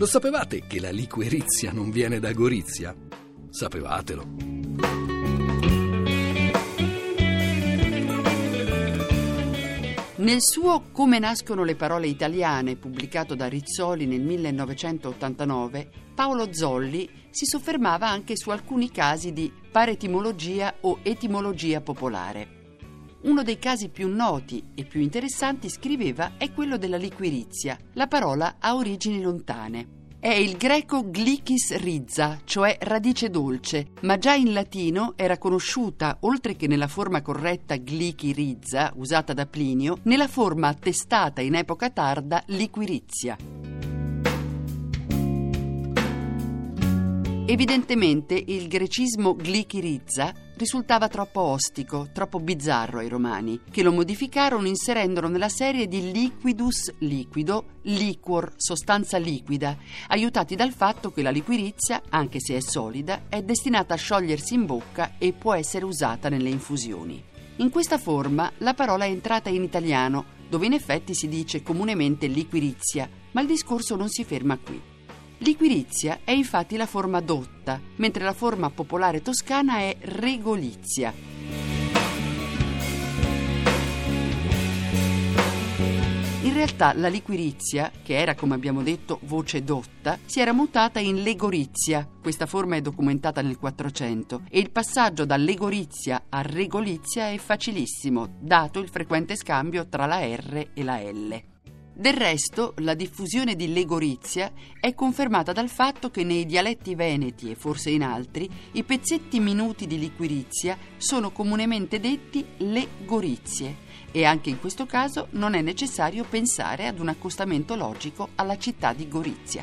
Lo sapevate che la liquirizia non viene da Gorizia? Sapevatelo. Nel suo Come nascono le parole italiane, pubblicato da Rizzoli nel 1989, Paolo Zolli si soffermava anche su alcuni casi di paretimologia o etimologia popolare. Uno dei casi più noti e più interessanti, scriveva, è quello della liquirizia. La parola ha origini lontane. È il greco glichis rizza, cioè radice dolce, ma già in latino era conosciuta, oltre che nella forma corretta glichi rizza, usata da Plinio, nella forma attestata in epoca tarda liquirizia. Evidentemente il grecismo glichirizza risultava troppo ostico, troppo bizzarro ai romani, che lo modificarono inserendolo nella serie di liquidus liquido, liquor, sostanza liquida, aiutati dal fatto che la liquirizia, anche se è solida, è destinata a sciogliersi in bocca e può essere usata nelle infusioni. In questa forma la parola è entrata in italiano, dove in effetti si dice comunemente liquirizia, ma il discorso non si ferma qui. Liquirizia è infatti la forma dotta, mentre la forma popolare toscana è regolizia. In realtà la liquirizia, che era come abbiamo detto voce dotta, si era mutata in legorizia, questa forma è documentata nel 400, e il passaggio da legorizia a regolizia è facilissimo, dato il frequente scambio tra la R e la L. Del resto, la diffusione di legorizia è confermata dal fatto che nei dialetti veneti e forse in altri i pezzetti minuti di liquirizia sono comunemente detti le gorizie e anche in questo caso non è necessario pensare ad un accostamento logico alla città di Gorizia.